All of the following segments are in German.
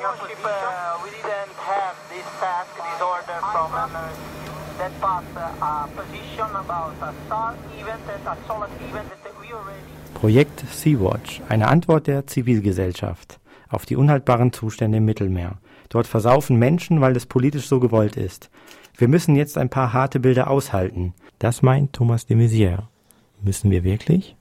your ship, uh, we didn't have this task, this order from uh, that pass uh, a position about a star event, a solar event that we already... Projekt Sea-Watch, eine Antwort der Zivilgesellschaft auf die unhaltbaren Zustände im Mittelmeer. Dort versaufen Menschen, weil es politisch so gewollt ist. Wir müssen jetzt ein paar harte Bilder aushalten. Das meint Thomas de Maizière. Müssen wir wirklich?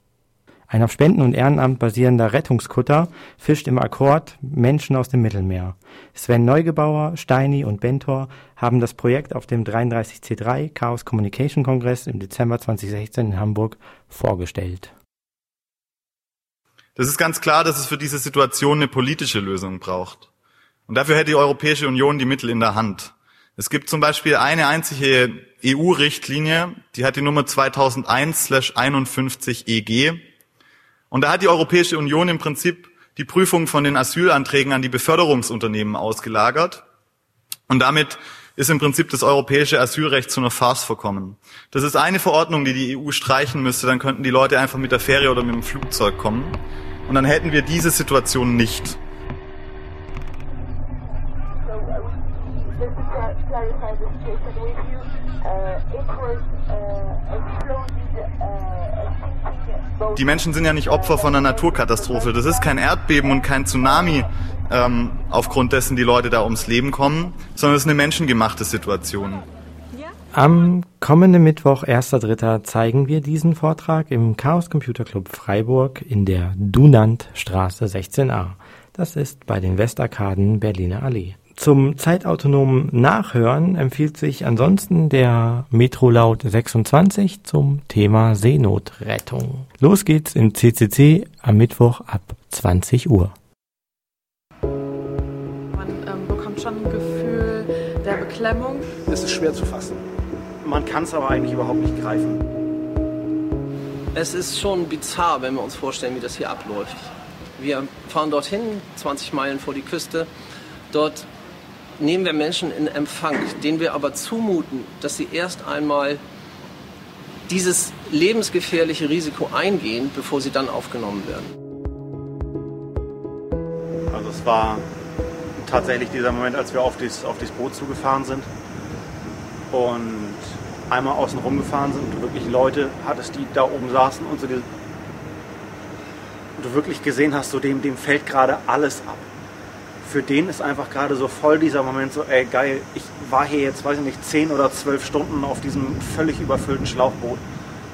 Ein auf Spenden und Ehrenamt basierender Rettungskutter fischt im Akkord Menschen aus dem Mittelmeer. Sven Neugebauer, Steini und Bentor haben das Projekt auf dem 33C3 Chaos Communication Kongress im Dezember 2016 in Hamburg vorgestellt. Das ist ganz klar, dass es für diese Situation eine politische Lösung braucht. Und dafür hätte die Europäische Union die Mittel in der Hand. Es gibt zum Beispiel eine einzige EU-Richtlinie, die hat die Nummer 2001-51-EG. Und da hat die Europäische Union im Prinzip die Prüfung von den Asylanträgen an die Beförderungsunternehmen ausgelagert. Und damit ist im Prinzip das europäische Asylrecht zu einer Farce verkommen. Das ist eine Verordnung, die die EU streichen müsste. Dann könnten die Leute einfach mit der Fähre oder mit dem Flugzeug kommen. Und dann hätten wir diese Situation nicht. Die Menschen sind ja nicht Opfer von einer Naturkatastrophe. Das ist kein Erdbeben und kein Tsunami, ähm, aufgrund dessen die Leute da ums Leben kommen, sondern es ist eine menschengemachte Situation. Am kommenden Mittwoch, 1.3., zeigen wir diesen Vortrag im Chaos Computer Club Freiburg in der Dunant-Straße 16a. Das ist bei den Westarkaden Berliner Allee. Zum zeitautonomen Nachhören empfiehlt sich ansonsten der Metrolaut 26 zum Thema Seenotrettung. Los geht's im CCC am Mittwoch ab 20 Uhr. Man ähm, bekommt schon ein Gefühl der Beklemmung. Es ist schwer zu fassen. Man kann es aber eigentlich überhaupt nicht greifen. Es ist schon bizarr, wenn wir uns vorstellen, wie das hier abläuft. Wir fahren dorthin, 20 Meilen vor die Küste. Dort nehmen wir Menschen in Empfang, denen wir aber zumuten, dass sie erst einmal dieses lebensgefährliche Risiko eingehen, bevor sie dann aufgenommen werden. Also es war tatsächlich dieser Moment, als wir auf das, auf Boot zugefahren sind und einmal außen rum gefahren sind und du wirklich Leute hattest, die da oben saßen und so die, und du wirklich gesehen hast, so dem, dem fällt gerade alles ab für den ist einfach gerade so voll dieser Moment so, ey geil, ich war hier jetzt, weiß ich nicht, zehn oder zwölf Stunden auf diesem völlig überfüllten Schlauchboot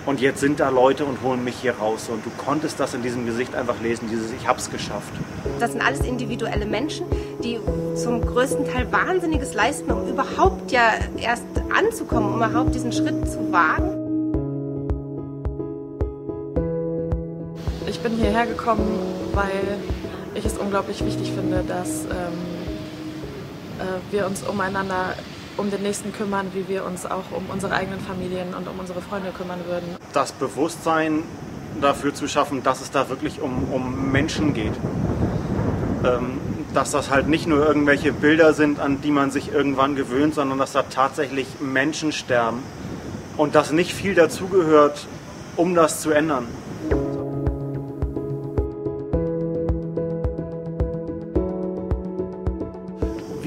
und jetzt sind da Leute und holen mich hier raus und du konntest das in diesem Gesicht einfach lesen, dieses ich hab's geschafft. Das sind alles individuelle Menschen, die zum größten Teil Wahnsinniges leisten, um überhaupt ja erst anzukommen, um überhaupt diesen Schritt zu wagen. Ich bin hierher gekommen, weil ich es unglaublich wichtig finde, dass ähm, äh, wir uns umeinander um den Nächsten kümmern, wie wir uns auch um unsere eigenen Familien und um unsere Freunde kümmern würden. Das Bewusstsein dafür zu schaffen, dass es da wirklich um, um Menschen geht. Ähm, dass das halt nicht nur irgendwelche Bilder sind, an die man sich irgendwann gewöhnt, sondern dass da tatsächlich Menschen sterben und dass nicht viel dazugehört, um das zu ändern.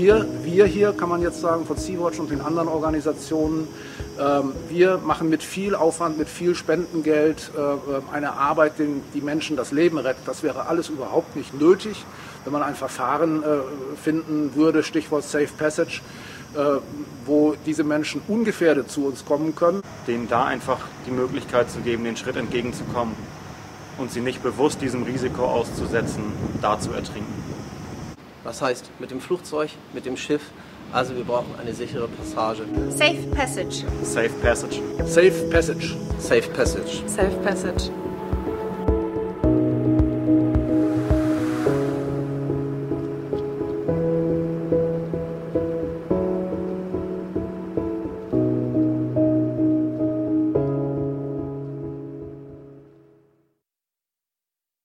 Wir, wir hier, kann man jetzt sagen, von Sea-Watch und den anderen Organisationen, ähm, wir machen mit viel Aufwand, mit viel Spendengeld äh, eine Arbeit, die, die Menschen das Leben rettet. Das wäre alles überhaupt nicht nötig, wenn man ein Verfahren äh, finden würde, Stichwort Safe Passage, äh, wo diese Menschen ungefährdet zu uns kommen können. Denen da einfach die Möglichkeit zu geben, den Schritt entgegenzukommen und sie nicht bewusst diesem Risiko auszusetzen, da zu ertrinken. Was heißt mit dem Flugzeug, mit dem Schiff? Also wir brauchen eine sichere Passage. Safe Passage. Safe Passage. Safe Passage. Safe Passage. Safe Passage.